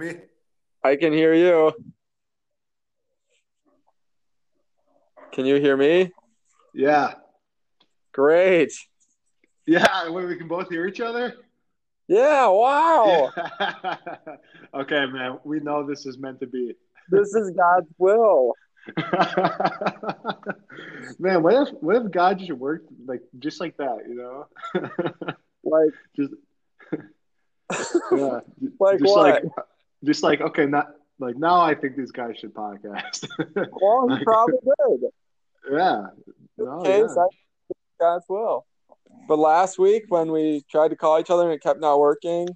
hear me? I can hear you. Can you hear me? Yeah. Great. Yeah, wait, we can both hear each other? Yeah, wow. Yeah. okay, man. We know this is meant to be. This is God's will. man, what if what if God just worked like just like that, you know? Like, just yeah. like just what? like just like okay, not like now I think these guys should podcast. well, he like- probably did. yeah. No, yeah. so I think God's will. But last week when we tried to call each other and it kept not working,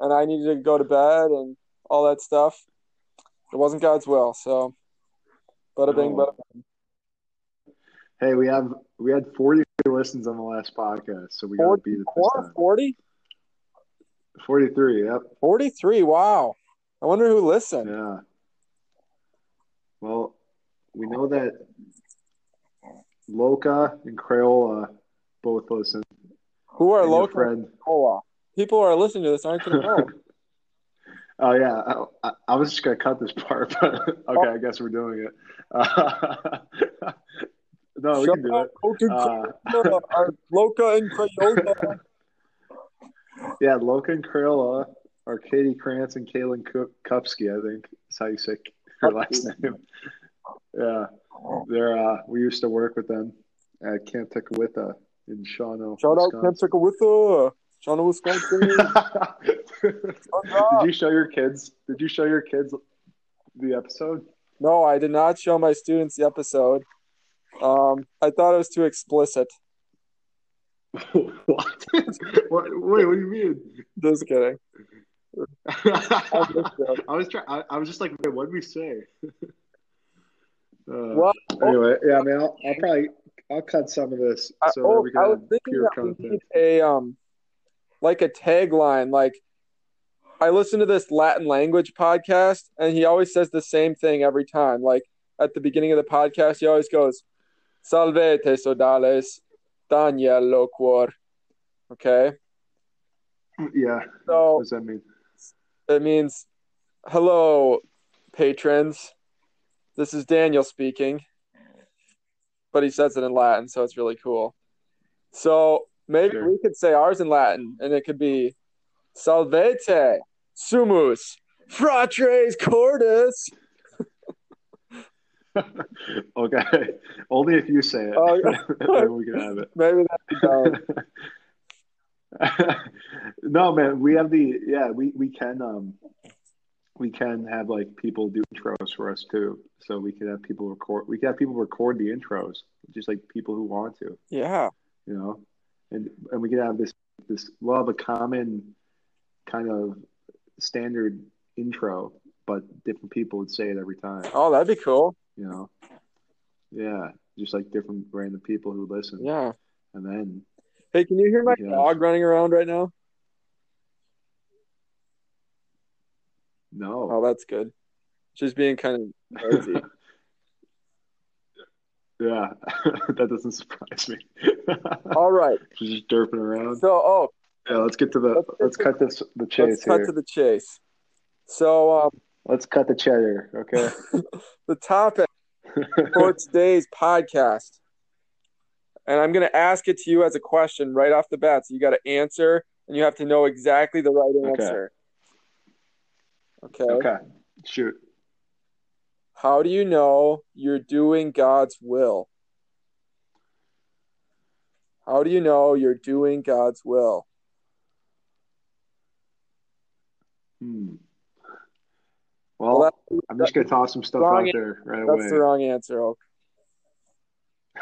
and I needed to go to bed and all that stuff, it wasn't God's will. So, bada bing, bada bing. Hey, we have we had 40 listens on the last podcast, so we got to 40, beat it. 40? 43, yep. 43, wow. I wonder who listened. Yeah. Well, we know that Loca and Crayola both listen. Who are And local? friend. Cola? People who are listening to this aren't going to know. Oh yeah, I, I, I was just gonna cut this part, but okay, I guess we're doing it. Uh, no, we Shout can do out it. And Uh, Crayola, Loca and Crayola. yeah, Loca and Crayola are Katie Krantz and Kaylin Ku- Kupski, I think is how you say her last name. Yeah, they're uh, we used to work with them at Camp Tekakwitha in Shawano. Shout out Camp. Tekakwitha, Shawano, Wisconsin. Did you show your kids? Did you show your kids the episode? No, I did not show my students the episode. Um, I thought it was too explicit. what? what? Wait, what do you mean? Just kidding. I was trying. I, I was just like, wait, what did we say? Uh, Well, anyway, yeah, man, I'll, I'll probably I'll cut some of this I, so oh, that we can I was have thinking pure that we content. need a um, like a tagline. Like, I listen to this Latin language podcast, and he always says the same thing every time. Like at the beginning of the podcast, he always goes, "Salve te sodales, Daniel loquor." Okay, Yeah. so What does that mean? It means, hello, patrons. This is Daniel speaking. But he says it in Latin, so it's really cool. So maybe Sure. we could say ours in Latin, and it could be Salvete, Sumus, Fratres Cordis. okay. Only if you say it. Oh, then we can have it. Maybe dope. no, man, we have the yeah, we we can um we can have like people do intros for us too. So we can have people record we can have people record the intros, just like people who want to, Yeah. you know. And and we can have this this we'll have a common kind of standard intro, but different people would say it every time, Oh, that'd be cool. you know. Yeah. Just like different random people who listen. Yeah. And then Hey, can you hear my Yeah. dog running around right now? no. Oh, that's good. She's being kind of noisy. Yeah, that doesn't surprise me. All right. She's just derping around. So, oh, Yeah, let's get to the Let's let's, cut this the chase let's cut to the chase. So, um, Let's cut the cheddar, okay? the topic for today's podcast, and I'm going to ask it to you as a question right off the bat. So you got to answer, and you have to know exactly the right answer. Okay. okay, shoot. How do you know you're doing God's will? How do you know you're doing God's will? Hmm. Well, Well, I'm just gonna toss some stuff out there right away. that's the wrong answer. Oak.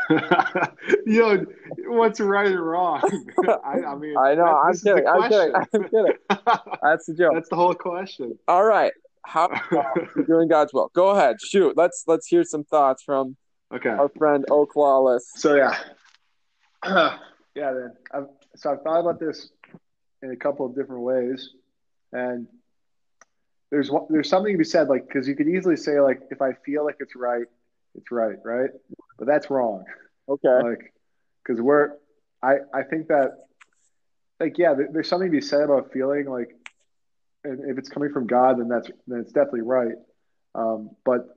Yo, what's right or wrong? I, I mean, I know. I'm this kidding. I'm kidding. I'm kidding. That's the joke. That's the whole question. All right. How you're doing God's will? Go ahead. Shoot. Let's let's hear some thoughts from okay. our friend Oak Lawless. So yeah, yeah. Then I've, so I've thought about this in a couple of different ways, and there's one- there's something to be said like because you could easily say like if I feel like it's right, it's right, right? But that's wrong. Okay. Like because we're I I think that like yeah, there, there's something to be said about feeling like and if it's coming from God, then that's then it's definitely right. Um, but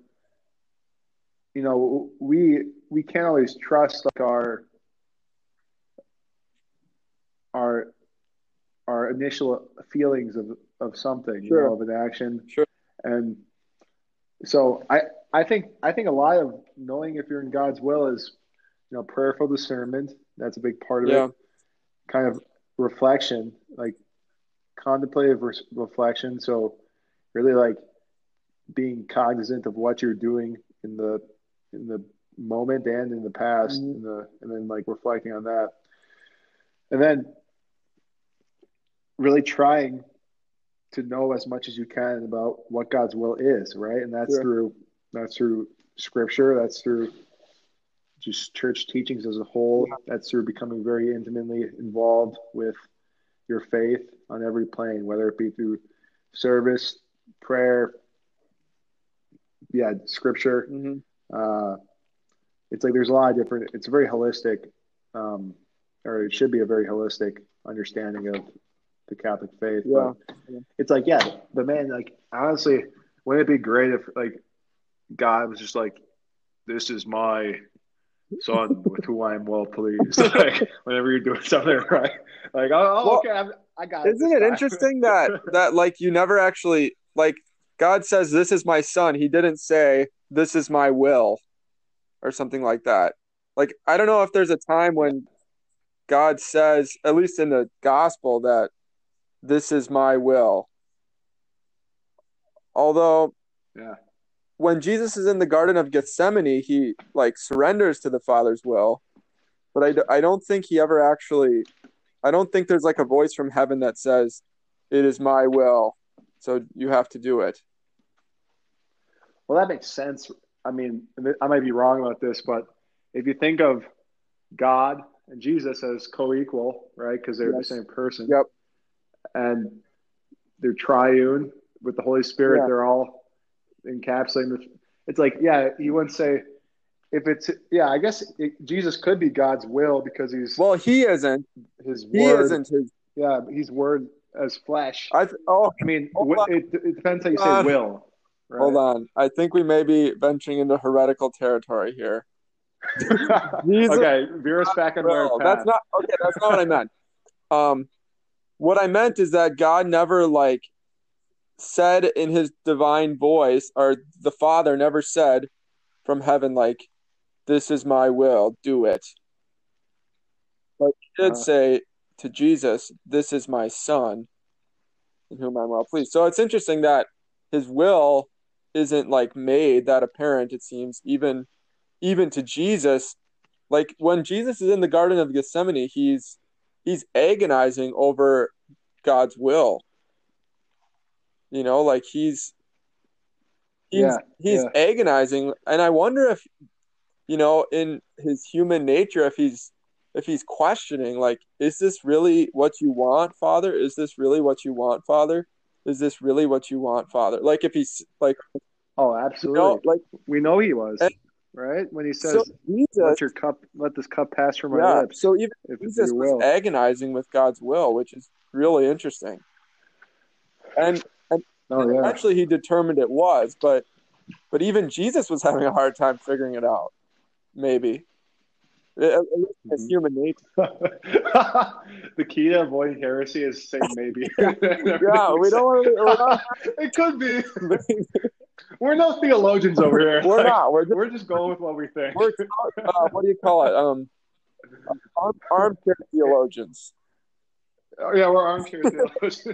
you know, we we can't always trust like our our our initial feelings of of something, Sure. you know, of an action. Sure. And so I I think I think a lot of knowing if you're in God's will is you know prayerful discernment. That's a big part of Yeah. it. Kind of reflection, like contemplative re- reflection. So really like being cognizant of what you're doing in the in the moment and in the past, Mhm. in the and then like reflecting on that, and then really trying to know as much as you can about what God's will is, right? And that's Sure. through that's through scripture, that's through just church teachings as a whole. That's through becoming very intimately involved with your faith on every plane, whether it be through service, prayer, yeah, scripture. hmm Uh, it's like there's a lot of different. It's a very holistic, um, or it should be a very holistic understanding of the Catholic faith. Yeah. But it's like, yeah, but man, like honestly, wouldn't it be great if like God was just like, "This is my son with who I am well pleased." like whenever you're doing something right, like, oh, Well, okay, I'm, I got Isn't it time." interesting that that like you never actually like God says this is my son. He didn't say this is my will or something like that. Like I don't know if there's a time when God says at least in the gospel that this is my will. Although yeah, when Jesus is in the garden of Gethsemane, he like surrenders to the Father's will. But I, d- I don't think he ever actually I don't think there's like a voice from heaven that says it is my will. So you have to do it. well, that makes sense. I mean, I might be wrong about this, but if you think of God and Jesus as co-equal, right? Because they're Yes. the same person. Yep. And they're triune with the Holy Spirit. Yeah. They're all encapsulating. The, it's like, yeah, you wouldn't say if it's yeah. I guess it, Jesus could be God's will because he's Well, he isn't. his He word. isn't his Yeah, he's word as flesh. I th- oh I mean, Hold wh- on. it, it depends how you say will. Right? hold on. I think we may be venturing into heretical territory here. Okay, veer us back on our path. That's not okay. That's not what I meant. Um, what I meant is that God never like said in His divine voice, or the Father never said from heaven, like, "This is my will, do it." But He did Uh-huh. say to Jesus, "This is my Son, in whom I'm well pleased." So it's interesting that His will isn't like made that apparent. It seems even even to Jesus, like when Jesus is in the Garden of Gethsemane, he's he's agonizing over God's will. You know, like he's he's Yeah, he's yeah. agonizing, and I wonder if you know, in his human nature, if he's if he's questioning, like, is this really what you want, Father? Is this really what you want, Father? Is this really what you want, Father? Like, if he's like, Oh, you absolutely. know, like we know he was And- right when he says, so Jesus, "Let your cup, let this cup pass from my yeah. lips." So even if Jesus was agonizing with God's will, which is really interesting. And oh yeah. eventually he determined it was, but but even Jesus was having a hard time figuring it out. Maybe. At at least in his Mhm. human nature. the key to avoiding heresy is saying maybe. Yeah, we don't want to. It could be. We're no theologians over here. we're Like, not. We're just, We're just going with what we think. we're uh, what do you call it? Um, arm, armchair theologians. Oh, yeah, we're armchair theologians.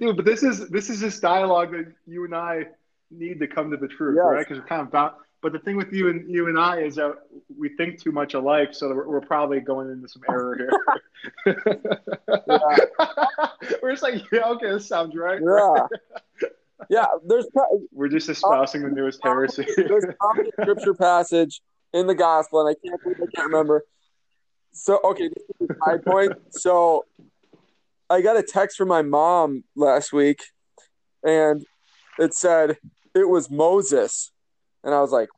Dude, but this is this is this dialogue that you and I need to come to the truth, Yes. right? Because we're kind of. But the thing with you and you and I is that we think too much alike, so that we're, we're probably going into some error here. we're just like, yeah, okay, this sounds right. Yeah, yeah. There's pro- We're just espousing the newest heresy. there's probably a scripture passage in the gospel, and I can't believe I can't remember. So okay, this is a side point. So I got a text from my mom last week, and it said it was Moses, and I was like,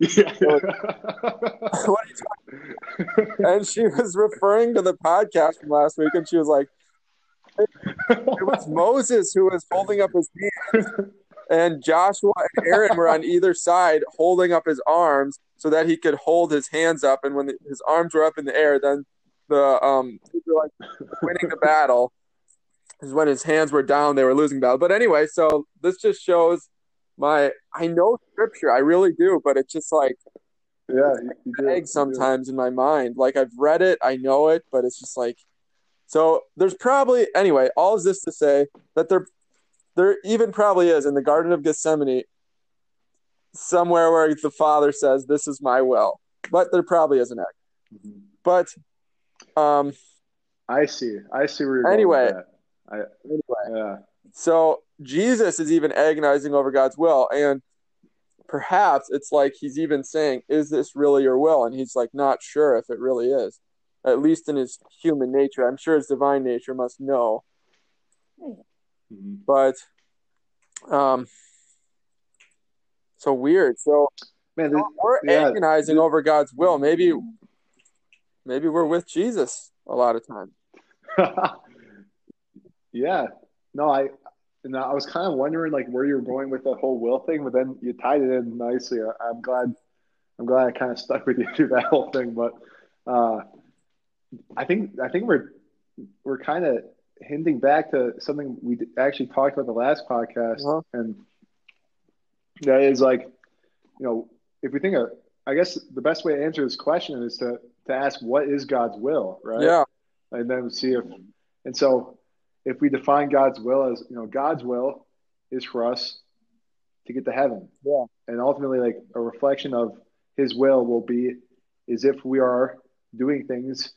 yeah. "What are you talking?" And she was referring to the podcast from last week, and she was like, it was Moses who was holding up his hands, and Joshua and Aaron were on either side holding up his arms so that he could hold his hands up. And when the, his arms were up in the air, then the um, like winning the battle. Is when his hands were down, they were losing battle. But anyway, so this just shows my I know scripture, I really do, but it's just like yeah, do, sometimes in my mind. Like I've read it, I know it, but it's just like so. There's probably anyway. All is this to say that there, there even probably is in the Garden of Gethsemane, somewhere where the Father says, "This is my will," but there probably isn't. Mm-hmm. But, um, I see. I see where you're anyway. Going I, anyway, yeah. So Jesus is even agonizing over God's will, and perhaps it's like he's even saying, Is this really your will? And he's like, Not sure if it really is, at least in his human nature. I'm sure his divine nature must know. Mm-hmm. But, um, so weird. So, man, we're yeah, agonizing over God's will. Maybe, maybe we're with Jesus a lot of times. yeah. No, I, and I was kind of wondering like where you were going with the whole will thing, but then you tied it in nicely. I, am glad. I'm glad I kind of stuck with you through that whole thing. But uh, I think I think we're we're kind of hinting back to something we actually talked about the last podcast, uh-huh. and that is like, you know, if we think of, I guess the best way to answer this question is to to ask what is God's will, right? Yeah, and then see if, and so if we define God's will as, you know, God's will is for us to get to heaven. Yeah. And ultimately, like a reflection of his will will be is if we are doing things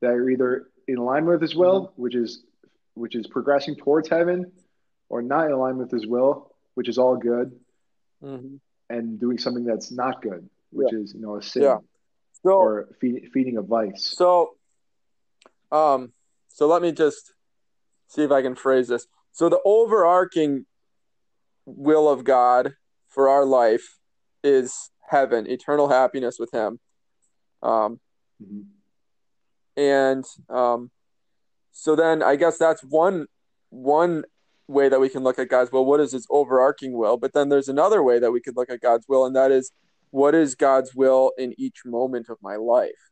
that are either in alignment with his will, mm-hmm. which is which is progressing towards heaven, or not in alignment with his will, which is all good, mm-hmm. and doing something that's not good, which yeah. is you know a sin yeah. So, or feed, feeding a vice. So, um, so let me just see if I can phrase this. So the overarching will of God for our life is heaven, eternal happiness with Him. Um, mm-hmm. And um, so then I guess that's one one way that we can look at God's will. What is His overarching will? But then there's another way that we could look at God's will, and that is what is God's will in each moment of my life.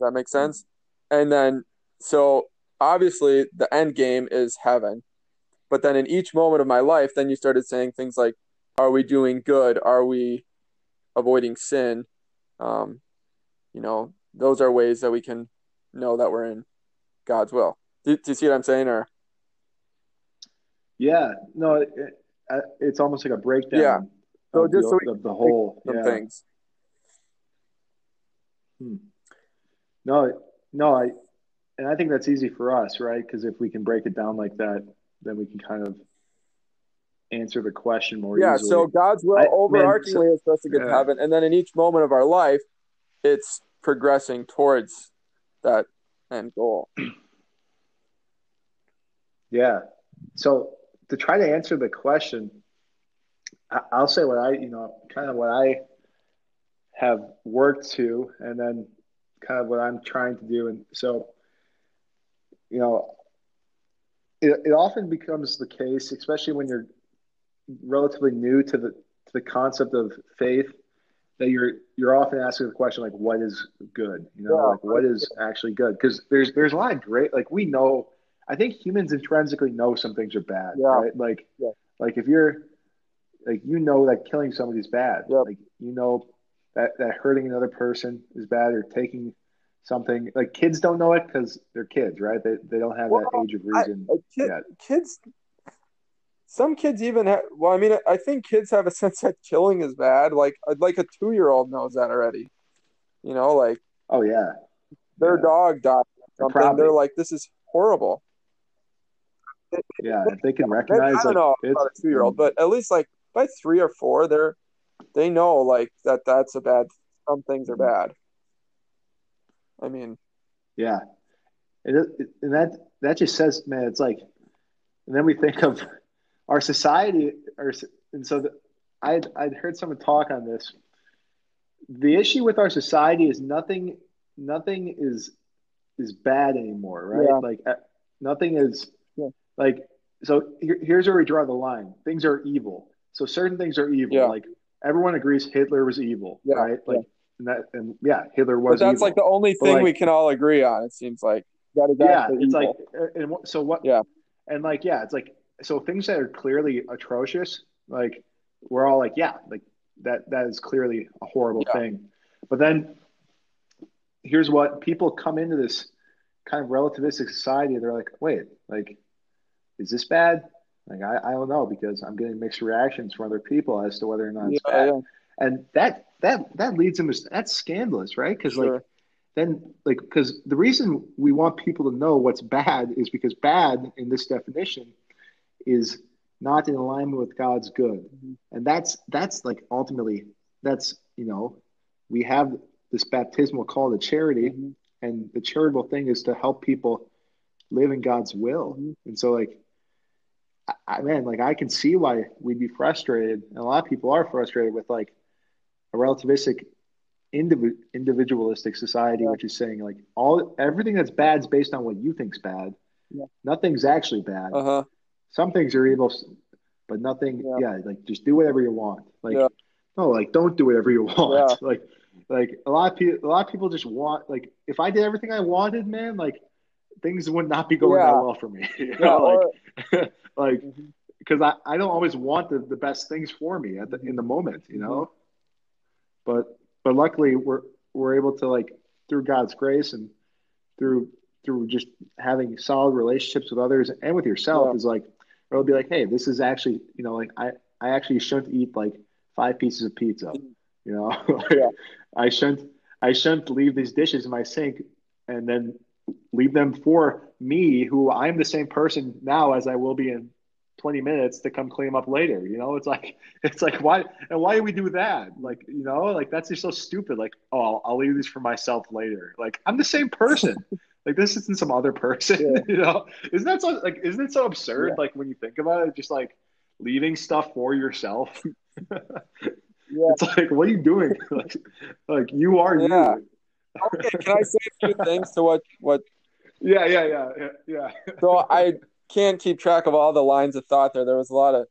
Does that make sense? And then so obviously the end game is heaven. But then in each moment of my life, then you started saying things like, are we doing good? Are we avoiding sin? Um, you know, those are ways that we can know that we're in God's will. Do, do you see what I'm saying? Or yeah, no, it, it, it's almost like a breakdown. Yeah. So just the, so we of the whole yeah. things. Hmm. No, no, I and I think that's easy for us, right? Because if we can break it down like that, then we can kind of answer the question more yeah, easily. so God's will I, overarchingly man, is supposed to get yeah. to heaven, and then in each moment of our life, it's progressing towards that end goal. Yeah. So to try to answer the question, I'll say what I, you know, kind of what I have worked to, and then kind of what I'm trying to do. And so you know, it, it often becomes the case, especially when you're relatively new to the to the concept of faith, that you're you're often asking the question like, what is good? You know, yeah. like what is actually good? Because there's there's a lot of great like we know. I think humans intrinsically know some things are bad, yeah. right? Like, yeah. like if you're like you know that killing somebody is bad, yep. like you know that that hurting another person is bad, or taking something like kids don't know it because they're kids, right? They they don't have well, that age of reason I, kid, yet. Kids, some kids even have. Well, I mean, I think kids have a sense that killing is bad. Like uh, like a two year old knows that already. You know, like oh yeah, their yeah. dog died. Something. They're like, this is horrible. Yeah, if they can recognize, I don't know about a two year old, but at least like by three or four, they're they know like that that's a bad. Some things are bad. I mean, yeah, it, it, and that that just says, man, it's like, and then we think of our society, or and so the, I'd I'd heard someone talk on this. The issue with our society is nothing nothing is is bad anymore, right? Yeah. Like uh, nothing is Yeah. like so. Here, here's where we draw the line. Things are evil. So certain things are evil. Yeah. Like everyone agrees Hitler was evil, Yeah, right? Like and that and yeah, Hitler But was. that's evil. like the only thing like- we can all agree on. It seems like that is yeah. It's evil. like uh, and what- so what? Yeah. And like yeah, it's like so things that are clearly atrocious. Like we're all like yeah, like that that is clearly a horrible Yeah. thing. But then here's what people come into this kind of relativistic society they're like, wait, like, is this bad? Like, I, I don't know because I'm getting mixed reactions from other people as to whether or not it's yeah, bad. yeah, And that that that leads them to that's scandalous, right? Because like then like because the reason we want people to know what's bad is because bad in this definition is not in alignment with God's good. Mhm. And that's that's like ultimately that's you know we have this baptismal call to charity Mhm. and the charitable thing is to help people live in God's will. Mhm. And so like I, I man, like I can see why we'd be frustrated, and a lot of people are frustrated with like a relativistic indiv- individualistic society, Yeah. which is saying like all everything that's bad is based on what you think's bad. Yeah. Nothing's actually bad. Uh huh. Some things are evil, but nothing. Yeah. Yeah. like just do whatever you want. Like Yeah. no, like don't do whatever you want. Yeah. Like like a lot of people, a lot of people just want like if I did everything I wanted, man, like things would not be going Yeah. that well for me. You Yeah. know, Or, like like mm-hmm. because I, I don't always want the, the best things for me at the, in the moment, you know. Mm-hmm. But but luckily we're we're able to like through God's grace and through through just having solid relationships with others and with yourself Yeah. is like it'll be like, hey, this is actually you know like I I actually shouldn't eat like five pieces of pizza, mm-hmm. you know. Like, Yeah. I shouldn't I shouldn't leave these dishes in my sink and then leave them for me, who I'm the same person now as I will be in 20 minutes to come clean them up later. You know, it's like, it's like, why, and why do we do that? Like, you know, like that's just so stupid. Like, oh, I'll, I'll leave these for myself later. Like, I'm the same person. like, this isn't some other person, Yeah. you know? Isn't that so, like, isn't it so absurd? Yeah. Like, when you think about it, just like leaving stuff for yourself. yeah. It's like, what are you doing? like, like, you are Yeah. you. Okay. Can I say a few things to what what? Yeah, yeah, yeah, yeah, yeah. So I can't keep track of all the lines of thought there. There was a lot of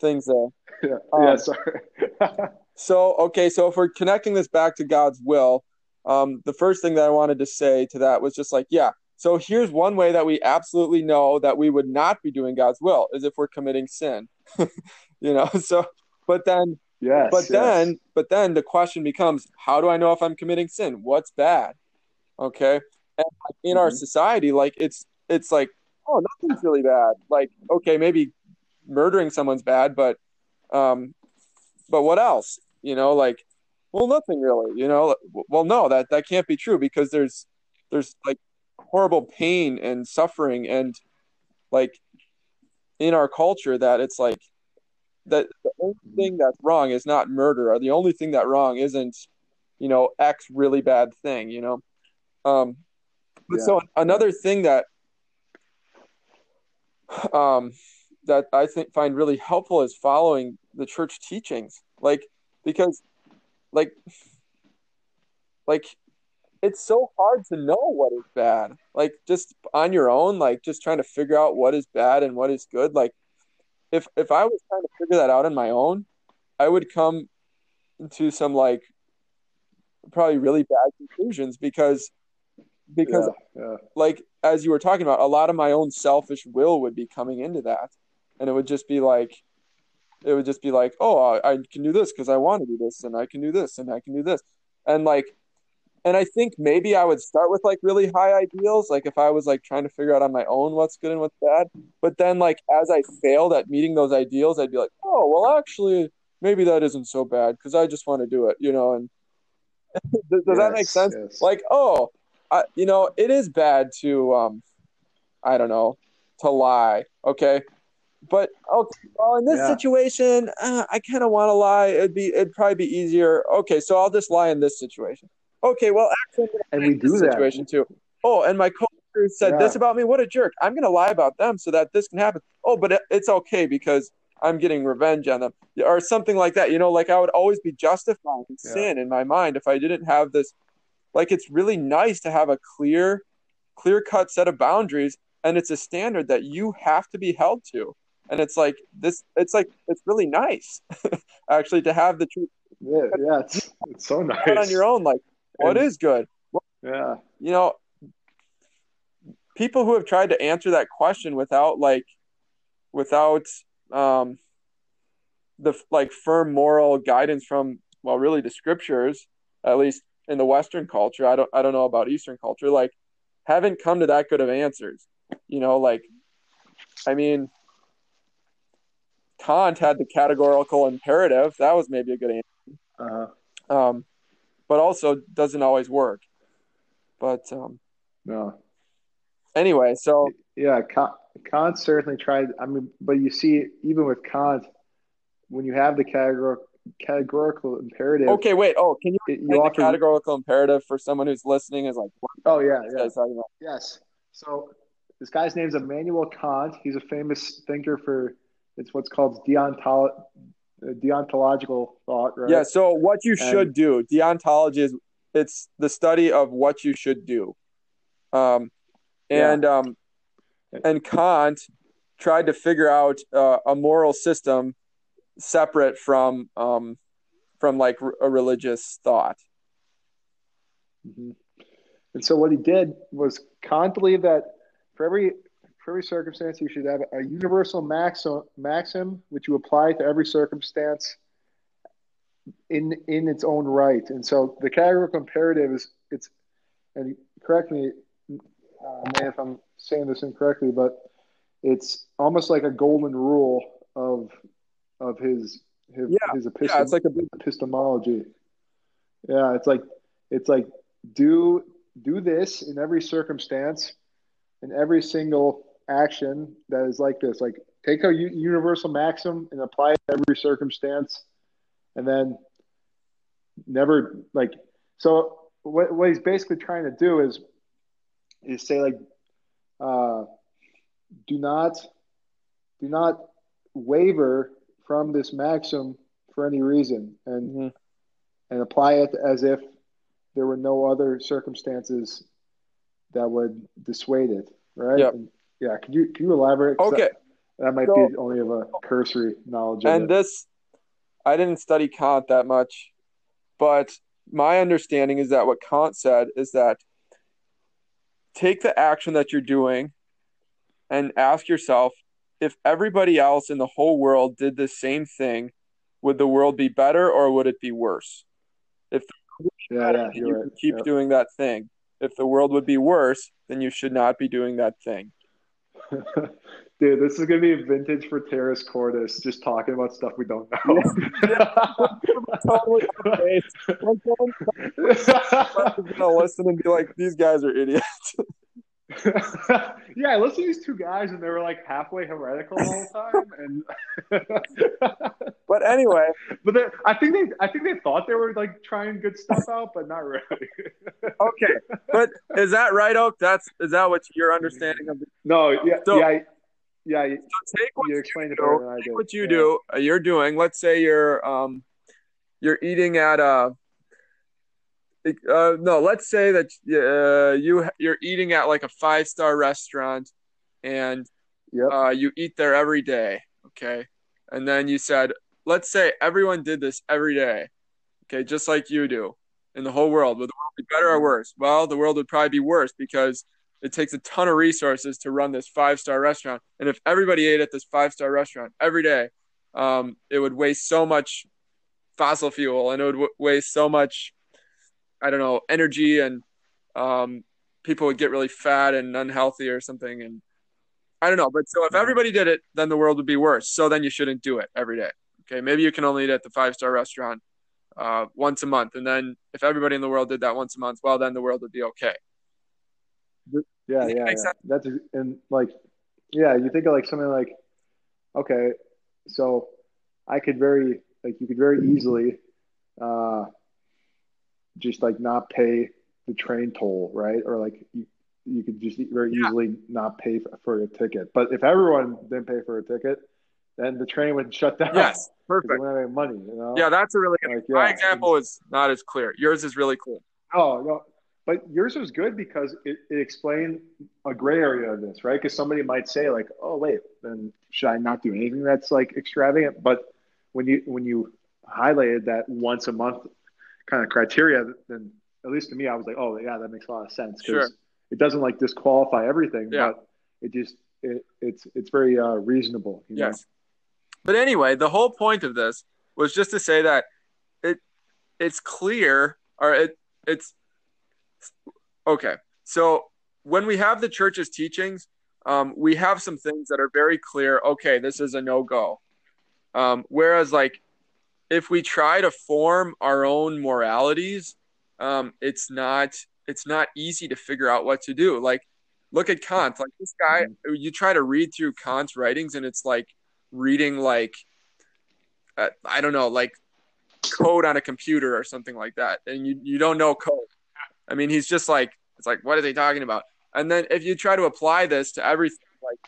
things there. Yeah, Um, yeah sorry. So, okay, so if we're connecting this back to God's will, um, the first thing that I wanted to say to that was just like, yeah, so here's one way that we absolutely know that we would not be doing God's will is if we're committing sin. you know, so but then yes, but yes. then but then the question becomes, how do I know if I'm committing sin? What's bad? Okay. And in our Mhm. society, like it's it's like, oh, nothing's really bad. Like, okay, maybe murdering someone's bad, but um but what else? You know, like well nothing really, you know. Well no, that that can't be true because there's there's like horrible pain and suffering and like in our culture that it's like that the only thing that's wrong is not murder or the only thing that wrong isn't you know x really bad thing you know? Um but so another thing that um that i think find really helpful is following the church teachings. Like because like like it's so hard to know what is bad. Like just on your own like just trying to figure out what is bad and what is good like if if i was trying to figure that out on my own i would come to some like probably really bad conclusions because because yeah, yeah. like as you were talking about a lot of my own selfish will would be coming into that and it would just be like it would just be like oh i, I can do this because i want to do this and i can do this and i can do this and like and i think maybe i would start with like really high ideals like if i was like trying to figure out on my own what's good and what's bad. But then like as i failed at meeting those ideals i'd be like oh well actually maybe that isn't so bad because i just want to do it you know and does, does that make sense? yes. like oh I, you know it is bad to um i don't know to lie okay? But okay well in this Yeah. situation uh, i kind of want to lie. It'd be it'd probably be easier. Okay so i'll just lie in this situation okay well actually and we do that. situation too. Oh and my coworker said Yeah. this about me? What a jerk. I'm gonna lie about them so that this can happen. Oh but it, it's okay because i'm getting revenge on them. Or something like that you know like i would always be justifying Yeah. sin in my mind if i didn't have this like it's really nice to have a clear clear cut set of boundaries and it's a standard that you have to be held to. And it's like this it's like it's really nice actually to have the truth. Yeah, yeah it's, it's so nice on your own like what is good. Yeah. you know people who have tried to answer that question without like without um the like firm moral guidance from well really the scriptures at least in the western culture i don't i don't know about eastern culture like haven't come to that good of answers. You know like i mean kant had the categorical imperative. That was maybe a good answer. Uh-huh. um but also doesn't always work but um no anyway so yeah kant, kant certainly tried i mean but you see even with kant when you have the categorical categorical imperative. Okay, wait. Oh, can you it, you offer, the categorical imperative for someone who's listening? Is like, oh yeah, yeah. Yes. So this guy's name is Immanuel Kant. He's a famous thinker for it's what's called deontolo- deontological thought, right? Yeah. So what you and, should do, deontology is it's the study of what you should do. Um, and yeah. um, and Kant tried to figure out uh, a moral system separate from um, from like a religious thought. Mm-hmm. And so what he did was Kant believed that for every for every circumstance you should have a universal maxim maxim which you apply to every circumstance in in its own right. And so the categorical imperative is it's and correct me uh, if I'm saying this incorrectly, but it's almost like a golden rule of of his his, yeah. his epistem- yeah, it's like a epistemology. Yeah, it's like it's like do do this in every circumstance, in every single action that is like this. Like take a universal maxim and apply it to every circumstance, and then never like so. What what he's basically trying to do is is say like, uh, do not do not waver from this maxim for any reason and mm-hmm. and apply it as if there were no other circumstances that would dissuade it right yep. And, yeah could you can you elaborate okay that, that might so, be only of a cursory knowledge and this i didn't study kant that much but my understanding is that what kant said is that take the action that you're doing and ask yourself if everybody else in the whole world did the same thing, would the world be better or would it be worse? If yeah, yeah, you right. keep yep. doing that thing. If the world would be worse, then you should not be doing that thing. Dude, this is gonna be a vintage for Fratres Cordis, just talking about stuff we don't know. Totally gonna listen and be like, "These guys are idiots." yeah, I listened to these two guys, and they were like halfway heretical all the time. And but anyway, but they, I think they, I think they thought they were like trying good stuff out, but not really. okay, but is that right, Oak? That's is that what your understanding of? The- no, yeah, so, yeah, yeah. So take what you, explained it better Take what you yeah. do. Uh, you're doing. Let's say you're um, you're eating at a uh, no, let's say that uh, you you're eating at like a five star restaurant, and yep. uh, you eat there every day. Okay, and then you said, let's say everyone did this every day. Okay, just like you do in the whole world. Would the world be better or worse? Well, the world would probably be worse because it takes a ton of resources to run this five star restaurant. And if everybody ate at this five star restaurant every day, um, it would waste so much fossil fuel and it would w- waste so much I don't know, energy and um, people would get really fat and unhealthy or something. And I don't know. But so if mm-hmm. everybody did it, then the world would be worse. So then you shouldn't do it every day. Okay. Maybe you can only eat at the five star restaurant uh, once a month. And then if everybody in the world did that once a month, well, then the world would be okay. Yeah. Yeah. yeah. That's, and like, yeah, you think of like something like, okay, so I could very, like, you could very easily, uh, just like not pay the train toll, right? Or like you, you could just very yeah. easily not pay for, for, a ticket. But if everyone didn't pay for a ticket, then the train would shut down. Yes, perfect. They wouldn't have money, you know? Yeah, that's a really good. Like, yeah, My example is not as clear. Yours is really cool. Oh no, but yours was good because it, it explained a gray area of this, right? Because somebody might say like, "Oh, wait, then should I not do anything that's like extravagant?" But when you when you highlighted that once a month kind of criteria, then at least to me, I was like, "Oh, yeah, that makes a lot of sense." Sure. It doesn't like disqualify everything, Yeah. but it just it, it's it's very uh, reasonable. You know? Yes. But anyway, the whole point of this was just to say that it it's clear or it it's okay. So when we have the church's teachings, um, we have some things that are very clear. Okay, this is a no go. Um, whereas, like, if we try to form our own moralities, um, it's not it's not easy to figure out what to do. Like, look at Kant. Like this guy, you try to read through Kant's writings, and it's like reading like uh, I don't know, like code on a computer or something like that, and you you don't know code. I mean, he's just like it's like what are they talking about? And then if you try to apply this to everything, like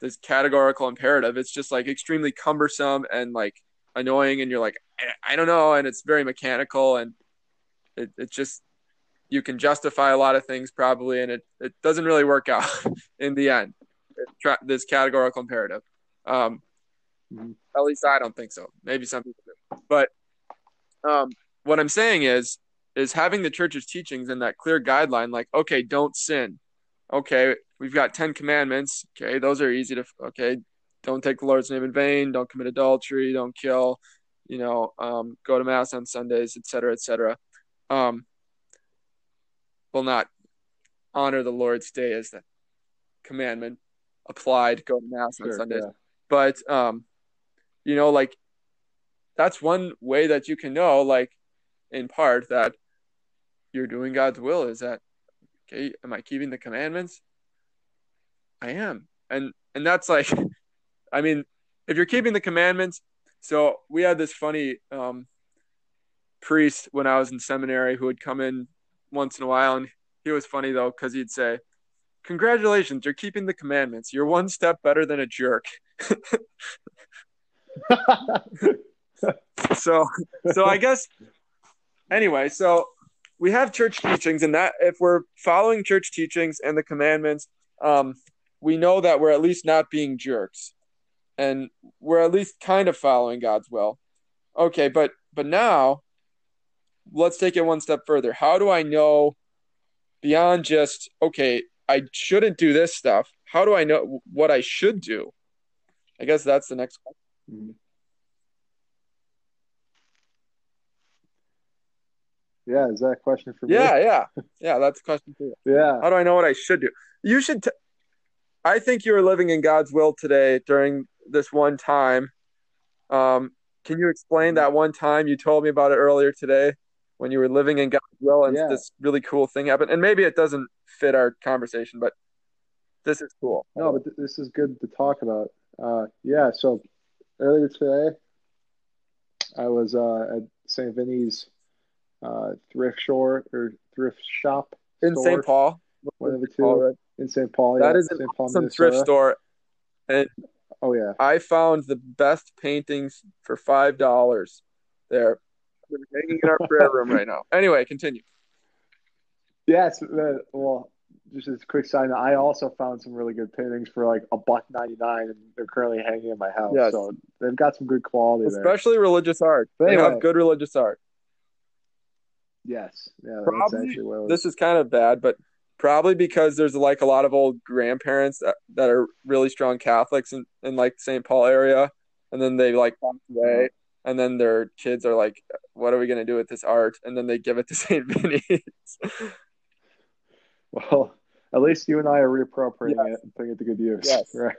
this categorical imperative, it's just like extremely cumbersome and like annoying, and you're like I, I don't know, and it's very mechanical, and it it just you can justify a lot of things probably, and it it doesn't really work out in the end. This categorical imperative. Um, Mhm. at least I don't think so. Maybe some people do. But um, what I'm saying is, is having the church's teachings and that clear guideline, like, okay, don't sin. Okay, we've got Ten Commandments. Okay, those are easy to. Okay, don't take the Lord's name in vain. Don't commit adultery. Don't kill. You know, um, go to mass on Sundays, etc., etc. Um, will not honor the Lord's day as the commandment applied. Go to mass on Sundays yeah. but um you know like that's one way that you can know like in part that you're doing god's will is that okay am i keeping the commandments i am and and that's like i mean if you're keeping the commandments so we had this funny um priest when i was in seminary who would come in once in a while and he was funny though because he'd say congratulations you're keeping the commandments. You're one step better than a jerk. So so i guess anyway so we have church teachings and that if we're following church teachings and the commandments um we know that we're at least not being jerks and we're at least kind of following god's will okay but but now let's take it one step further how do i know beyond just okay i shouldn't do this stuff how do i know what i should do i guess that's the next question Mhm. Yeah, is that a question for me? Yeah, yeah, yeah. That's a question for you. Yeah. How do I know what I should do? You should. T- I think you are living in God's will today during this one time. Um, can you explain that one time you told me about it earlier today when you were living in God's will and Yeah. this really cool thing happened? And maybe it doesn't fit our conversation, but this is cool. No, but th- this is good to talk about. Uh, yeah, so earlier today, I was uh, at St. Vinny's uh, thrift store or thrift shop in St. Paul. one of the two Paul, right? in St. Paul. That yeah, is an St. Paul, Some thrift Minnesota. store. Oh yeah, I found the best paintings for five dollars there. They're hanging in our prayer room right now. Anyway, continue. yes. Uh, well, just as a quick sign, I also found some really good paintings for like a buck ninety nine, and they're currently hanging in my house. Yes. So they've got some good quality there. Especially religious art. But They anyway. have good religious art. Yes, yeah, that's Probably actually what was. This is kind of bad, but probably because there's like a lot of old grandparents that, that are really strong Catholics in, in like the St. Paul area, and then they like pass away, and then their kids are like, "What are we gonna do with this art?" And then they give it to St. Vinny's. Well, at least you and I are reappropriating it and putting it to good use. Yes. Right.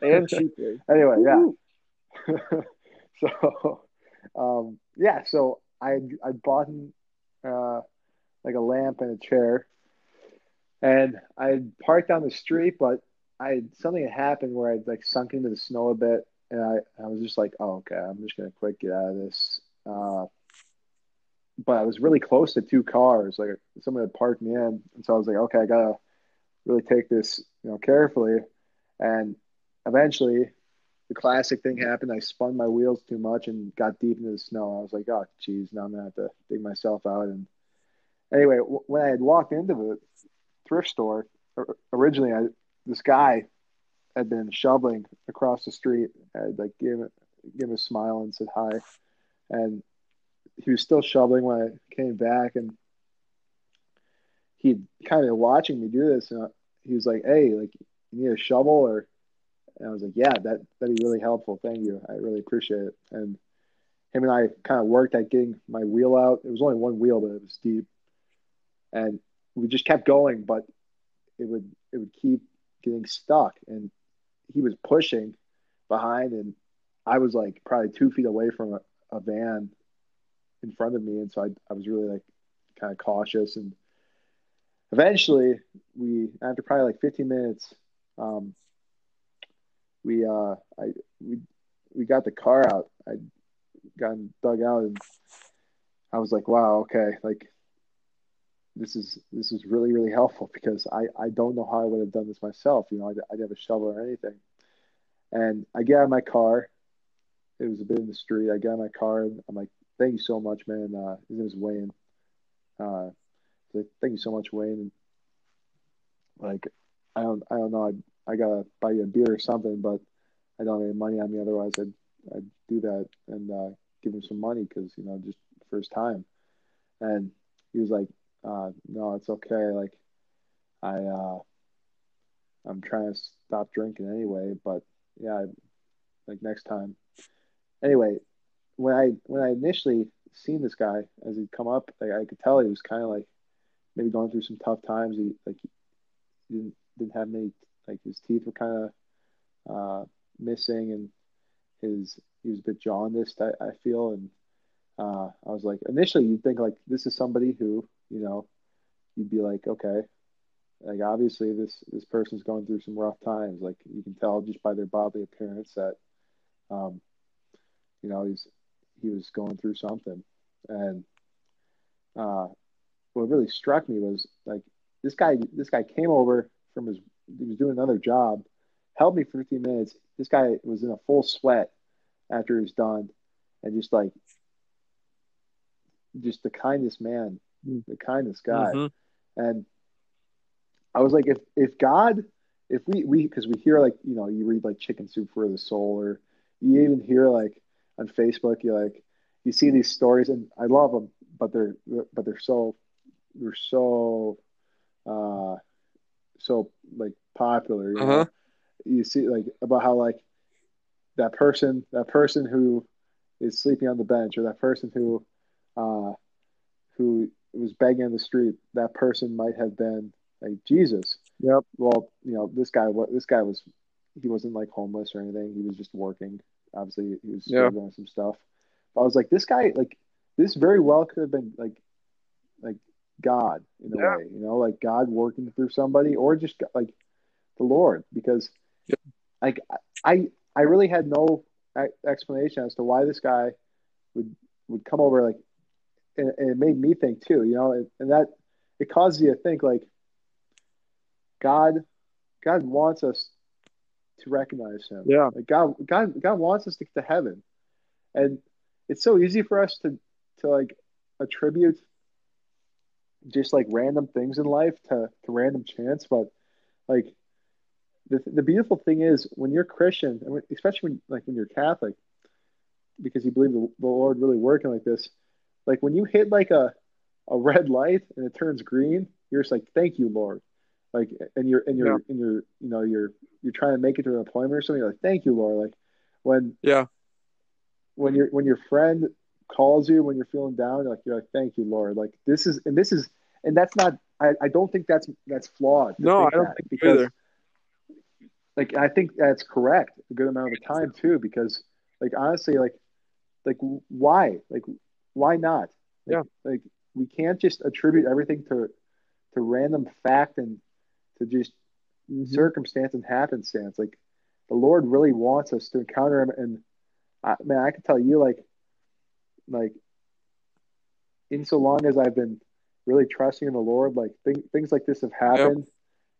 and cheaply. Anyway, yeah. So, um, yeah. So I I bought uh, like a lamp and a chair, and I had parked down the street, but I something had happened where I'd like sunk into the snow a bit, and I I was just like, oh okay, I'm just gonna quick get out of this. Uh, but I was really close to two cars. Like someone had parked me in, and so I was like, okay, I gotta really take this, you know, carefully. And eventually, the classic thing happened. I spun my wheels too much and got deep into the snow. I was like, oh, geez, now I'm gonna have to dig myself out. And anyway, when I had walked into the thrift store originally, I this guy had been shoveling across the street. I like gave give him a smile and said hi, and he was still shoveling when I came back, and he kind of watching me do this, and he was like, "Hey, like you need a shovel?" Or and I was like, "Yeah, that that'd be really helpful. Thank you. I really appreciate it." And him and I kind of worked at getting my wheel out. It was only one wheel, but it was deep, and we just kept going, but it would it would keep getting stuck, and he was pushing behind, and I was like probably two feet away from a, a van in front of me, and so I I was really like kind of cautious, and eventually we after probably like 15 minutes, um, we uh I we we got the car out. I gotten dug out and I was like, wow, okay, like this is this is really really helpful because I I don't know how I would have done this myself. You know, I I didn't have a shovel or anything. And I get out of my car. It was a bit in the street. I get of my car and I'm like, thank you so much, man. Uh, his name is Wayne. Uh, like, thank you so much, Wayne. Like, I don't I don't know. I I gotta buy you a beer or something, but I don't have any money on me. Otherwise, I'd I'd do that and uh, give him some money because you know just first time. And he was like, uh, "No, it's okay. Like, I uh, I'm trying to stop drinking anyway, but yeah, I, like next time." Anyway, when I when I initially seen this guy as he'd come up, like, I could tell he was kind of like maybe going through some tough times. He like he didn't didn't have many like his teeth were kind of uh, missing and his he was a bit jaundiced. I, I feel, and uh, I was like, initially you'd think like this is somebody who you know you'd be like, okay, like obviously this this person's going through some rough times. Like you can tell just by their bodily appearance that, um, you know, he's he was going through something, and uh, what really struck me was like this guy this guy came over from his he was doing another job, held me for 15 minutes. This guy was in a full sweat after he was done, and just like just the kindest man, the kindest guy, mm-hmm. and I was like, if if God, if we we because we hear like you know you read like Chicken Soup for the Soul, or you even hear like on Facebook you like you see these stories, and I love them, but they're but they're so they're so uh so like popular. You, uh-huh. you see like about how like that person that person who is sleeping on the bench or that person who uh, who was begging in the street that person might have been like Jesus. Yep. Well, you know, this guy what this guy was he wasn't like homeless or anything. He was just working. Obviously, he was with some stuff. But I was like, this guy, like, this very well could have been like, like God in a yeah. way, you know, like God working through somebody, or just like the Lord, because, like, I I really had no explanation as to why this guy would would come over like and, and it made me think too you know and, and that it caused you to think like god god wants us to recognize him. Yeah. Like god god god wants us to get to heaven. And it's so easy for us to to like attribute just like random things in life to to random chance but like the, the beautiful thing is when you're Christian, especially when like when you're Catholic, because you believe the, the Lord really working like this, like when you hit like a a red light and it turns green, you're just like, "Thank you, Lord." Like, and you're and you're yeah. and you're you know you're you're trying to make it to an appointment or something. You're like, "Thank you, Lord." Like when yeah, when your when your friend calls you when you're feeling down, you're like you're like, "Thank you, Lord." Like this is and this is and that's not. I, I don't think that's that's flawed. No, I don't think because either like I think that's correct a good amount of the time too because like honestly like like why like why not like, yeah like we can't just attribute everything to to random fact and to just mm-hmm. circumstance and happenstance like the Lord really wants us to encounter him and I man I can tell you like like in so long as I've been really trusting in the Lord like th- things like this have happened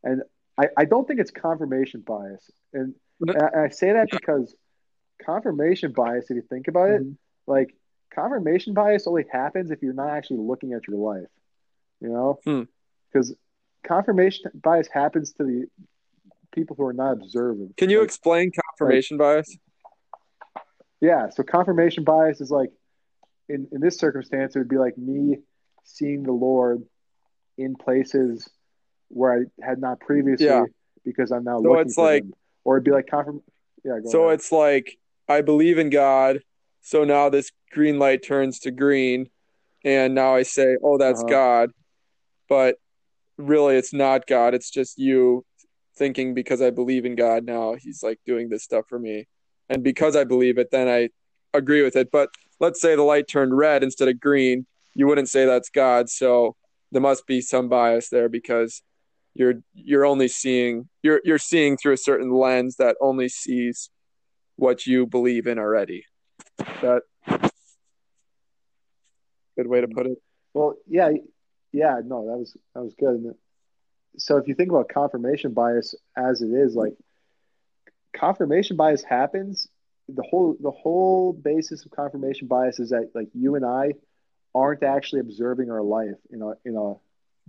yep. and I, I don't think it's confirmation bias. And, and I, I, say that because confirmation bias, if you think about it, mm-hmm. like confirmation bias only happens if you're not actually looking at your life. You know, Hmm. because confirmation bias happens to the people who are not observant. Can you Like, explain confirmation bias? Yeah, so confirmation bias is like in in this circumstance, it would be like me seeing the Lord in places where I had not previously Yeah. because I'm now So looking it's for like- him. Or it'd be like confirm. Yeah, go So ahead. it's like I believe in God, so now this green light turns to green, and now I say, "Oh, that's Uh-huh. God," but really, it's not God. It's just you thinking because I believe in God now He's like doing this stuff for me, and because I believe it, then I agree with it. But let's say the light turned red instead of green, you wouldn't say that's God. So there must be some bias there because you're you're only seeing you're you're seeing through a certain lens that only sees what you believe in already. That good way to put it. Well, yeah, yeah, no, that was that was good. So if you think about confirmation bias as it is, like confirmation bias happens, the whole the whole basis of confirmation bias is that like you and I aren't actually observing our life in a in a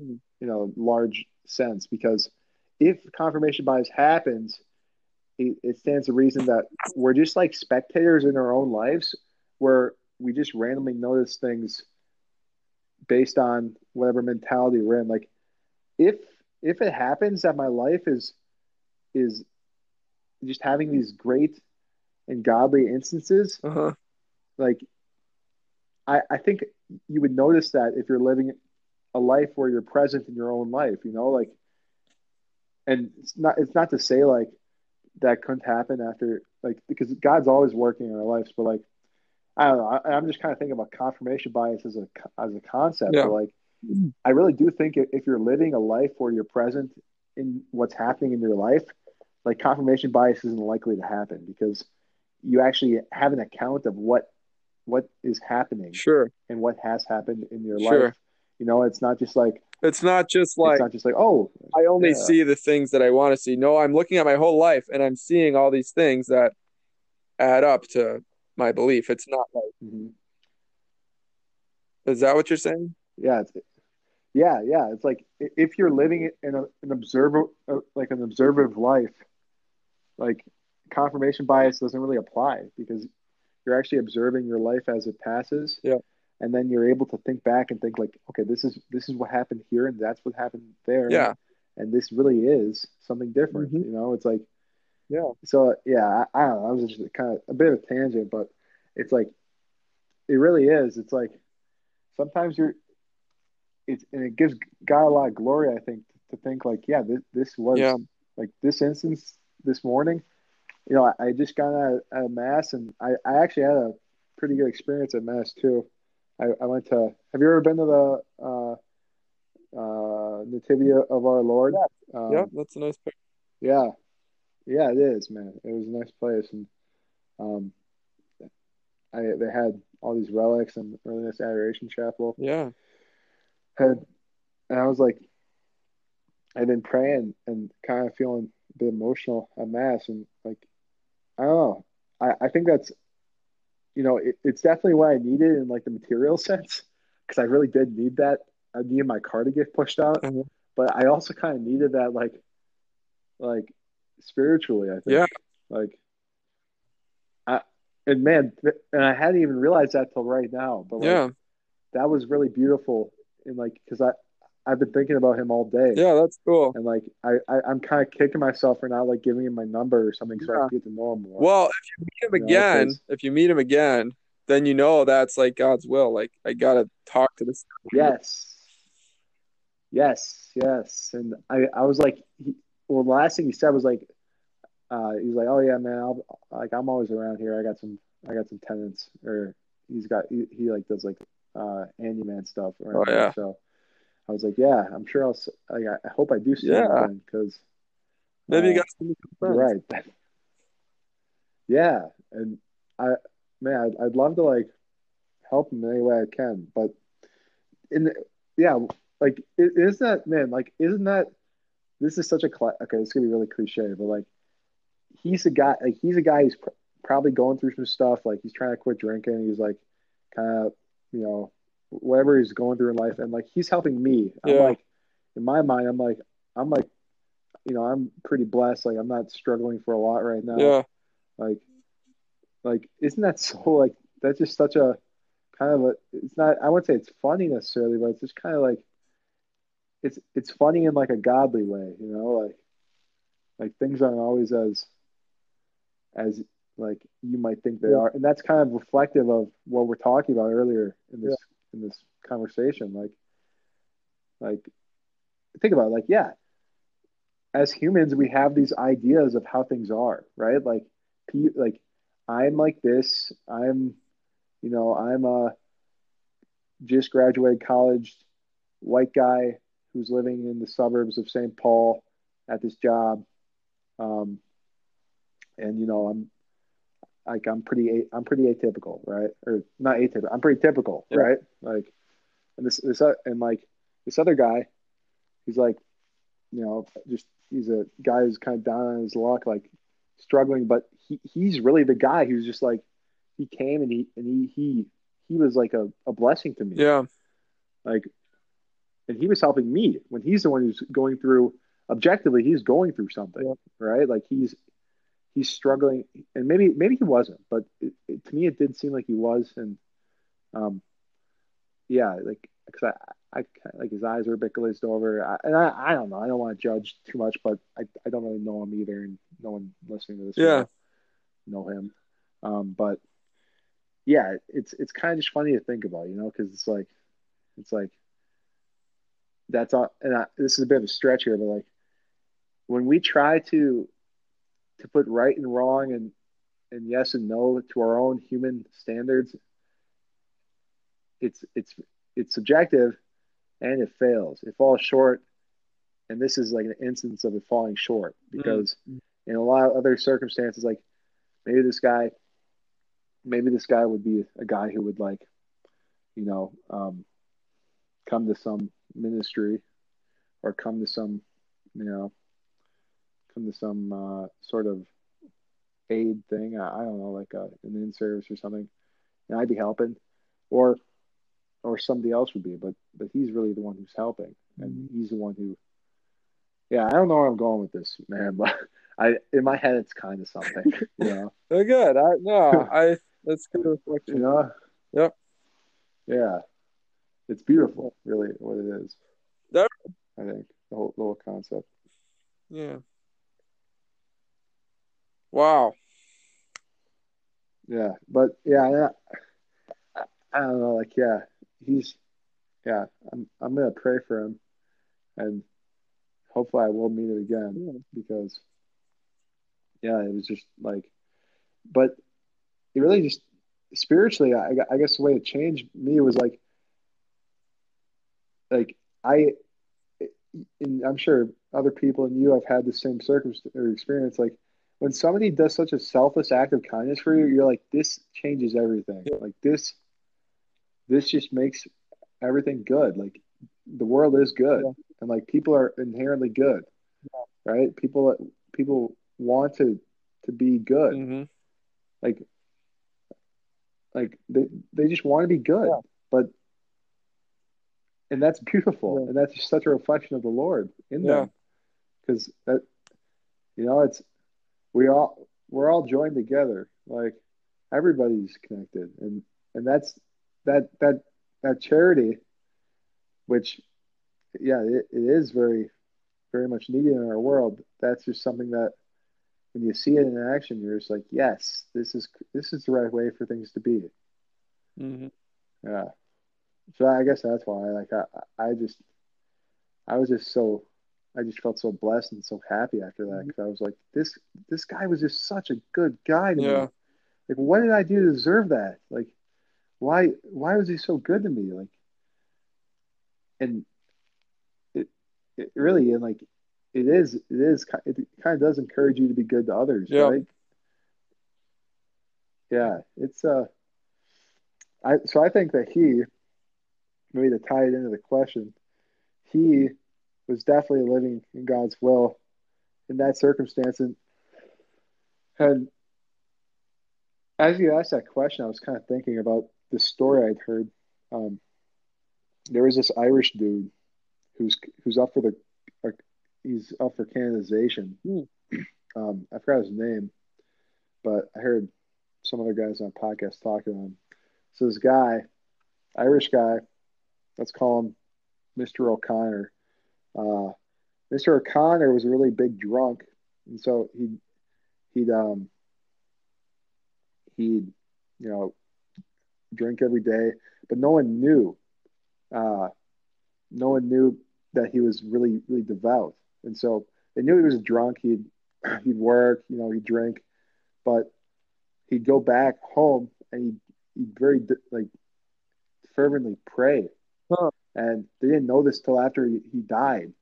Hmm. in a large sense because if confirmation bias happens, it, it stands to reason that we're just like spectators in our own lives where we just randomly notice things based on whatever mentality we're in. Like if if it happens that my life is is just having these great and godly instances, Uh-huh. like I I think you would notice that if you're living a life where you're present in your own life, you know, like and it's not it's not to say like that couldn't happen after like because God's always working in our lives, but like I don't know. I, I'm just kind of thinking about confirmation bias as a as a concept. Yeah. But like, I really do think if, if you're living a life where you're present in what's happening in your life, like confirmation bias isn't likely to happen because you actually have an account of what what is happening Sure. and what has happened in your Sure. life. You know, it's not just like It's not just like it's not just like oh I only Yeah. see the things that I want to see. No, I'm looking at my whole life and I'm seeing all these things that add up to my belief. It's not like mhm. is that what you're saying? yeah it's, yeah yeah it's like if you're living in a, an observer uh, like an observative life like confirmation bias doesn't really apply because you're actually observing your life as it passes Yeah. And then you're able to think back and think like okay this is this is what happened here and that's what happened there Yeah. and this really is something different Mhm. you know it's like Yeah. so yeah I, I don't know i was just kind of a bit of a tangent but it's like it really is it's like sometimes you're it's and it gives God a lot of glory I think to think like yeah this, this was Yeah. like this instance this morning you know I, I just got out, out of mass and I, I actually had a pretty good experience at mass too I, I went to have you ever been to the uh uh nativity of our Lord um, yeah, that's a nice picture. yeah, yeah, it is, man. It was a nice place, and um, I they had all these relics and really nice adoration chapel. Yeah. Had and I was like, I'd been praying and kind of feeling a bit emotional at mass, and like, I don't know. I I think that's, you know, it, it's definitely what I needed in like the material sense, because I really did need that. I needed my car to get pushed out, Mhm. but I also kind of needed that like, like spiritually. I think. Yeah. Like, I and man, and I hadn't even realized that till right now. But like, Yeah. that was really beautiful, and like, because I I've been thinking about him all day. Yeah, that's cool. And like I, I I'm kind of kicking myself for not like giving him my number or something so I can get to know him more. Well, if you meet him You know, if you meet him again, then you know that's like God's will. Like I gotta talk to this. yes, yes, yes. And I I was like, he, well, the last thing he said was like, uh, he's like, oh yeah, man, I'll like I'm always around here. I got some I got some tenants, or he's got he, he like does like uh handyman stuff. around Oh, here. yeah. So I was like, yeah, I'm sure I'll. Like, I I hope I do see him Yeah. because Maybe you Uh, got some friends. right. yeah, and I, man, I'd, I'd love to like help him in any way I can, but in the, yeah, like is isn't that man? Like, isn't that this is such a cla okay? It's gonna be really cliche, but like he's a guy, like he's a guy who's pr- probably going through some stuff. Like he's trying to quit drinking. He's like kind of, you know, whatever he's going through in life, and like he's helping me. I'm Yeah. like, in my mind, I'm like, I'm like, you know, I'm pretty blessed. Like I'm not struggling for a lot right now. Yeah. Like, like isn't that so like that's just such a kind of a it's not I wouldn't say it's funny necessarily, but it's just kind of like it's it's funny in like a godly way, you know, like like things aren't always as as like you might think they Yeah. are, and that's kind of reflective of what we're talking about earlier in this in this conversation. Like, like think about it, like yeah, as humans we have these ideas of how things are, right? Like, like I'm like this. I'm, you know, I'm a just graduated college white guy who's living in the suburbs of St. Paul at this job. Um, and you know, I'm like I'm pretty I'm pretty atypical, right? Or not atypical. I'm pretty typical, Yeah. right? Like, and this this o- and like this other guy, he's like, you know, just he's a guy who's kind of down on his luck, like struggling, but he he's really the guy who's just like he came and he and he he he was like a, a blessing to me Yeah. like and he was helping me when he's the one who's going through objectively he's going through something Yeah. right like he's he's struggling and maybe maybe he wasn't but it, it, to me it did seem like he was and um yeah like because I, I like his eyes are a bit glazed over I, and I, I don't know I don't want to judge too much but I, I don't really know him either and no one listening to this Yeah. know him um but yeah it's it's kind of just funny to think about you know because it's like it's like that's all and I, this is a bit of a stretch here but like when we try to to put right and wrong and and yes and no to our own human standards it's it's it's subjective and it fails. It falls short. And this is like an instance of it falling short because in a lot of other circumstances like maybe this guy maybe this guy would be a guy who would like you know um, come to some ministry or come to some you know come to some uh, sort of aid thing I, I don't know like a, an in service or something and I'd be helping or or somebody else would be but but he's really the one who's helping and he's the one who yeah I don't know where I'm going with this man but I in my head it's kind of something you know They're good. I no, I that's good you reflection. know Yep. yeah it's beautiful really what it is That- i think the whole, the whole concept Yeah. Wow. yeah but yeah I, I don't know like yeah he's yeah i'm i'm gonna pray for him and hopefully i will meet it again because yeah it was just like but it really just spiritually i, I guess the way it changed me was like like i and i'm sure other people and you have had the same circumstance or experience like when somebody does such a selfless act of kindness for you you're like this changes everything Yeah. like this this just makes everything good like the world is good Yeah. and like people are inherently good right people people want to to be good hmm like like they they just want to be good Yeah. but and that's beautiful Yeah. and that's just such a reflection of the lord in Yeah. them because that you know it's we all we're all joined together. Like everybody's connected. And and that's that that that charity which yeah it, it is very very much needed in our world. That's just something that when you see it in action you're just like yes this is this is the right way for things to be. Hmm yeah. So i guess that's why like i i just i was just so i just felt so blessed and so happy after that because i was like this this guy was just such a good guy to me. Like what did i do to deserve that? Like why why was he so good to me? Like and it it really and like it is it is it kind of does encourage you to be good to others Yeah. right? Yeah it's uh i so i think that he maybe to tie it into the question he was definitely living in god's will in that circumstance and and as you asked that question i was kind of thinking about this story i'd heard um there was this Irish dude who's who's up for the he's up for canonization. Hmm. Um, I forgot his name, but I heard some other guys on podcast talking him. So this guy, Irish guy, let's call him Mr. O'Connor. Uh, Mr. O'Connor was a really big drunk, and so he he'd um he'd you know drink every day, but no one knew. Uh, no one knew that he was really really devout, and so they knew he was drunk. He'd he'd work, you know, he'd drink, but he'd go back home and he'd, he'd very like fervently pray. Huh. And they didn't know this till after he, died,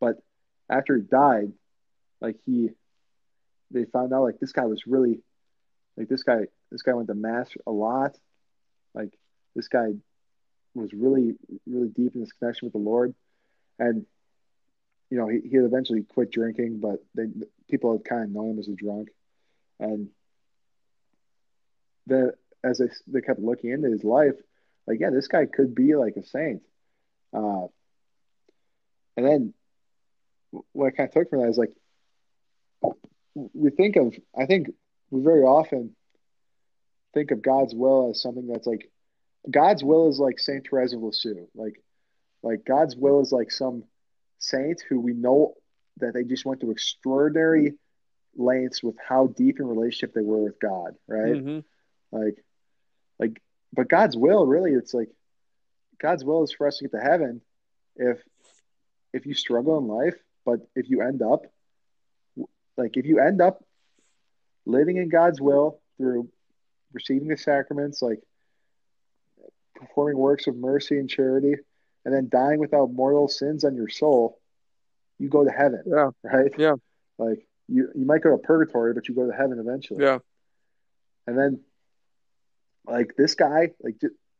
but after he died, like he, they found out like this guy was really, like this guy, this guy went to mass a lot, like this guy was really, really deep in his connection with the Lord, and you know he he eventually quit drinking, but they people had kind of known him as a drunk, and the as they they kept looking into his life, like yeah, this guy could be like a saint, uh, and then what I kind of took from that is like we think of I think we very often think of God's will as something that's like God's will is like Saint Therese of Lisieux, like like God's will is like some saint who we know that they just went to extraordinary lengths with how deep in relationship they were with God, right? Mhm. Like, like, but God's will really, it's like God's will is for us to get to heaven. If if you struggle in life, but if you end up, like, if you end up living in God's will through receiving the sacraments, like performing works of mercy and charity, and then dying without mortal sins on your soul, you go to heaven, Yeah. right? Yeah. Like you, you might go to purgatory, but you go to heaven eventually. Yeah. And then, like this guy, like,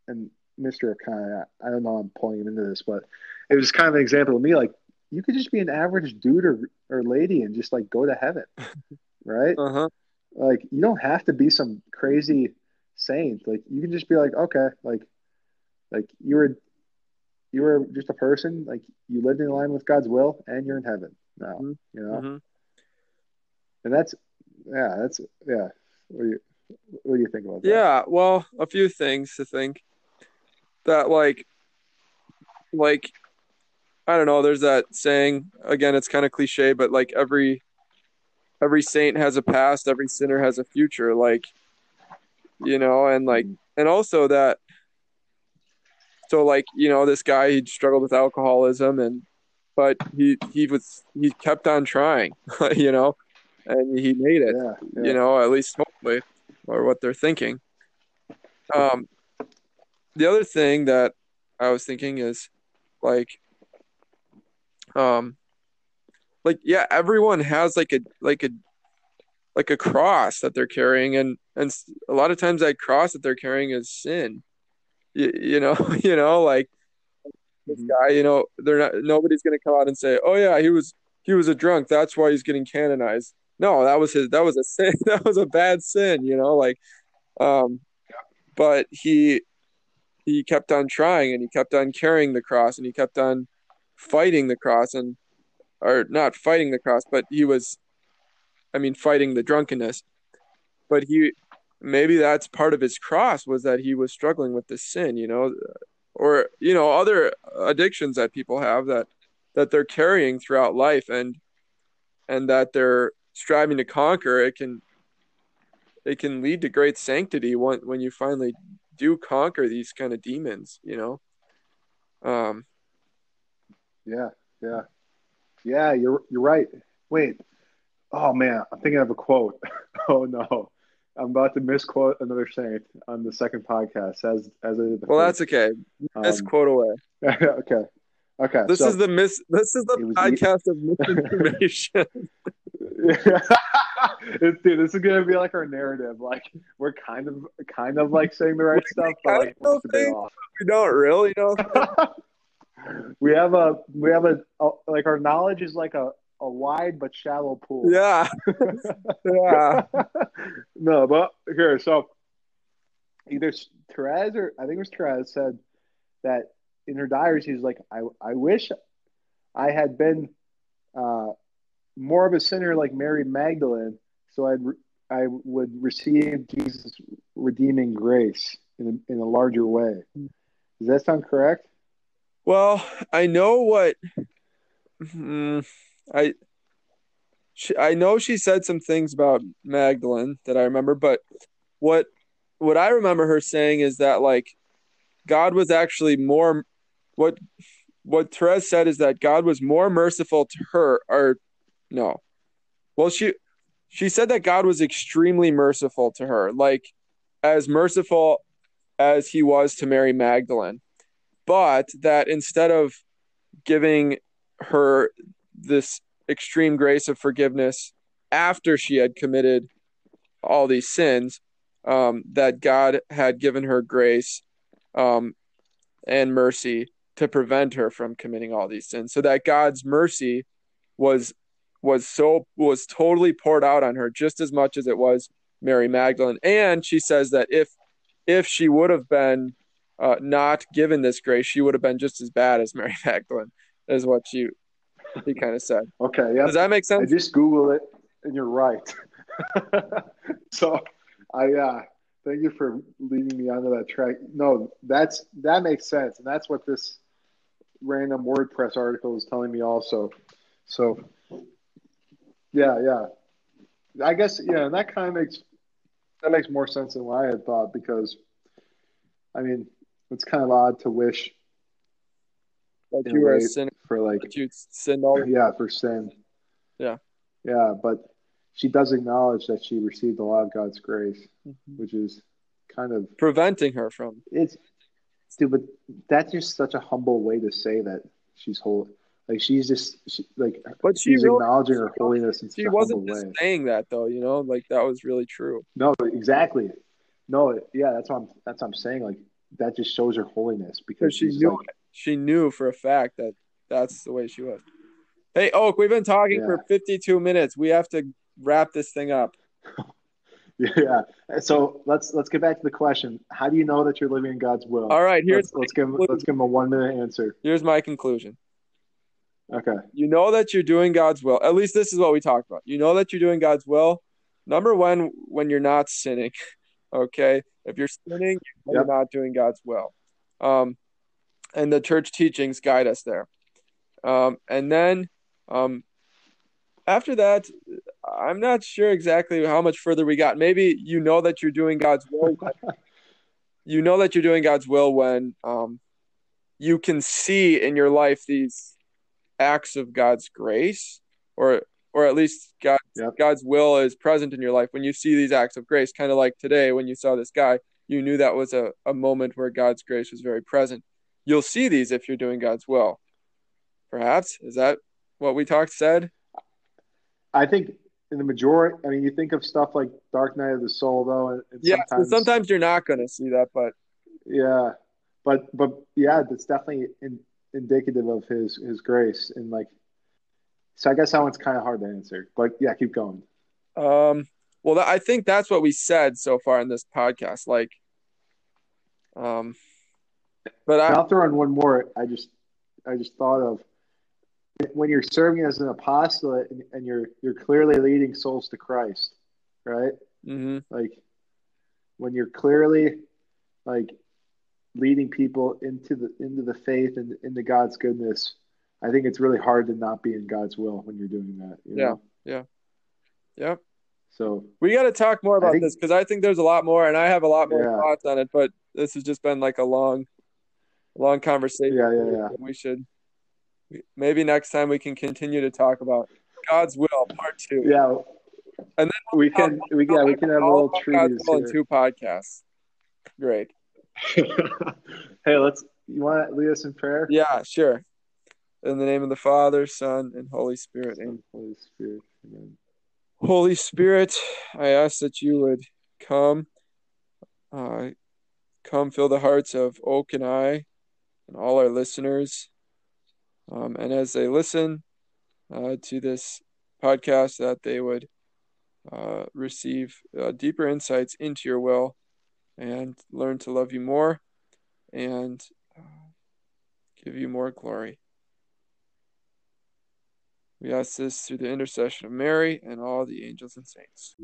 and Mr. O'Connor, I I don't know, I'm pulling him into this, but it was kind of an example of me. Like, you could just be an average dude or, or lady and just like go to heaven, right? Uh huh. Like, you don't have to be some crazy saint. Like, you can just be like, okay, like, like you were, you were just a person. Like, you lived in line with God's will, and you're in heaven now. Mhm. You know, hmm and that's, yeah, that's, yeah. What do you, what do you think about that? Yeah, well, a few things to think that like like I don't know, there's that saying again, it's kind of cliche, but like every every saint has a past, every sinner has a future, like you know, and like and also that so like, you know, this guy he struggled with alcoholism and but he he was he kept on trying, you know, and he made it Yeah, yeah. you know, at least hopefully, or what they're thinking. Um, the other thing that I was thinking is like, um, like yeah, everyone has like a like a like a cross that they're carrying, and and a lot of times that cross that they're carrying is sin. You, you know, you know, like this Mhm. guy, you know, they're not nobody's gonna come out and say, oh yeah, he was he was a drunk, that's why he's getting canonized. No, that was his that was a sin, that was a bad sin, you know, like, um, but he he kept on trying and he kept on carrying the cross and he kept on fighting the cross and or not fighting the cross, but he was, I mean, fighting the drunkenness. But he maybe that's part of his cross was that he was struggling with this sin, you know, or you know other addictions that people have that that they're carrying throughout life and and that they're striving to conquer. It can it can lead to great sanctity when when you finally do conquer these kind of demons, you know. Um, Yeah, yeah, yeah. You're you're right. Wait. Oh man, I'm thinking of a quote. oh no, I'm about to misquote another saint on the second podcast. As as I did the well, first. that's okay. Um, quote away. okay, okay. This so- is the mis. This is the podcast of misinformation. Dude, this is gonna be like our narrative. Like we're kind of, kind of like saying the right stuff, but like kind of it's a think- off. we don't really know. we have a, we have a, a, like our knowledge is like a, a wide but shallow pool. Yeah, yeah. no, but here, so either Therese or I think it was Therese said that in her diary, she's like, I, I wish I had been uh, more of a sinner like Mary Magdalene, so I'd I would receive Jesus' redeeming grace in a, in a larger way. Does that sound correct? Well, I know what mm, I she, I know she said some things about Magdalene that I remember, but what what I remember her saying is that like God was actually more what what Therese said is that God was more merciful to her or no. Well, she she said that God was extremely merciful to her, like as merciful as he was to Mary Magdalene. But that instead of giving her this extreme grace of forgiveness after she had committed all these sins, um, that God had given her grace um, and mercy to prevent her from committing all these sins. So that God's mercy was was so was totally poured out on her just as much as it was Mary Magdalene. And she says that if if she would have been uh, not given this grace, she would have been just as bad as Mary Magdalene, is what she he kind of said. Okay, yeah. Does that make sense? I just Google it, and you're right. so, I uh, thank you for leading me onto that track. No, that's that makes sense, and that's what this random WordPress article is telling me also. So, yeah, yeah. I guess yeah, and that kind of makes that makes more sense than what I had thought because, I mean, it's kind of odd to wish that you were a sinner for like you sinned all. Yeah, for sin. Yeah. Yeah, but she does acknowledge that she received a lot of God's grace, mm-hmm. which is kind of preventing her from. It's, dude, but that's just such a humble way to say that she's holy. Like she's just she, like, but she she's really, acknowledging her holiness in she wasn't just way. saying that though. You know, like that was really true. No, exactly. No, yeah, that's what I'm. That's what I'm saying. Like that just shows her holiness because she knew like, she knew for a fact that that's the way she was. Hey, Oak, we've been talking yeah. for 52 minutes. We have to wrap this thing up. yeah. So let's let's get back to the question. How do you know that you're living in God's will? All right, here's let's, let's give let's give him a one minute answer. Here's my conclusion. Okay. You know that you're doing God's will. At least this is what we talked about. You know that you're doing God's will. Number one, when you're not sinning. Okay. If you're sinning, you're yep. not doing God's will. Um, and the church teachings guide us there. Um, and then um, after that, I'm not sure exactly how much further we got. Maybe you know that you're doing God's will. you know that you're doing God's will when um, you can see in your life these acts of God's grace, or or at least God, yep. God's will is present in your life when you see these acts of grace. Kind of like today when you saw this guy, you knew that was a, a moment where God's grace was very present. You'll see these if you're doing God's will. Perhaps is that what we talked said? I think in the majority, I mean, you think of stuff like Dark Night of the Soul, though. And, and yeah, sometimes, sometimes you're not going to see that, but yeah, but but yeah, that's definitely in, indicative of his his grace. And like so i guess that one's kind of hard to answer but yeah keep going. Um well i think that's what we said so far in this podcast like um but I, i'll throw in one more. I just i just thought of when you're serving as an apostle and you're you're clearly leading souls to christ right? Mm-hmm. like when you're clearly like leading people into the into the faith and into God's goodness, I think it's really hard to not be in God's will when you're doing that. You know? Yeah, yeah, yeah. So we got to talk more about think, this because I think there's a lot more, and I have a lot more yeah. thoughts on it. But this has just been like a long, long conversation. Yeah, yeah, yeah. We should maybe next time we can continue to talk about God's will, part two. Yeah, and then we can we yeah we can have a little treatise in two podcasts. Great. hey, let's. You want to lead us in prayer? Yeah, sure. In the name of the Father, Son, and Holy Spirit. Amen. Holy Spirit. Amen. Holy Spirit, I ask that you would come, uh, come fill the hearts of Oak and I, and all our listeners. Um, and as they listen uh, to this podcast, that they would uh, receive uh, deeper insights into your will and learn to love you more and uh, give you more glory. We ask this through the intercession of Mary and all the angels and saints.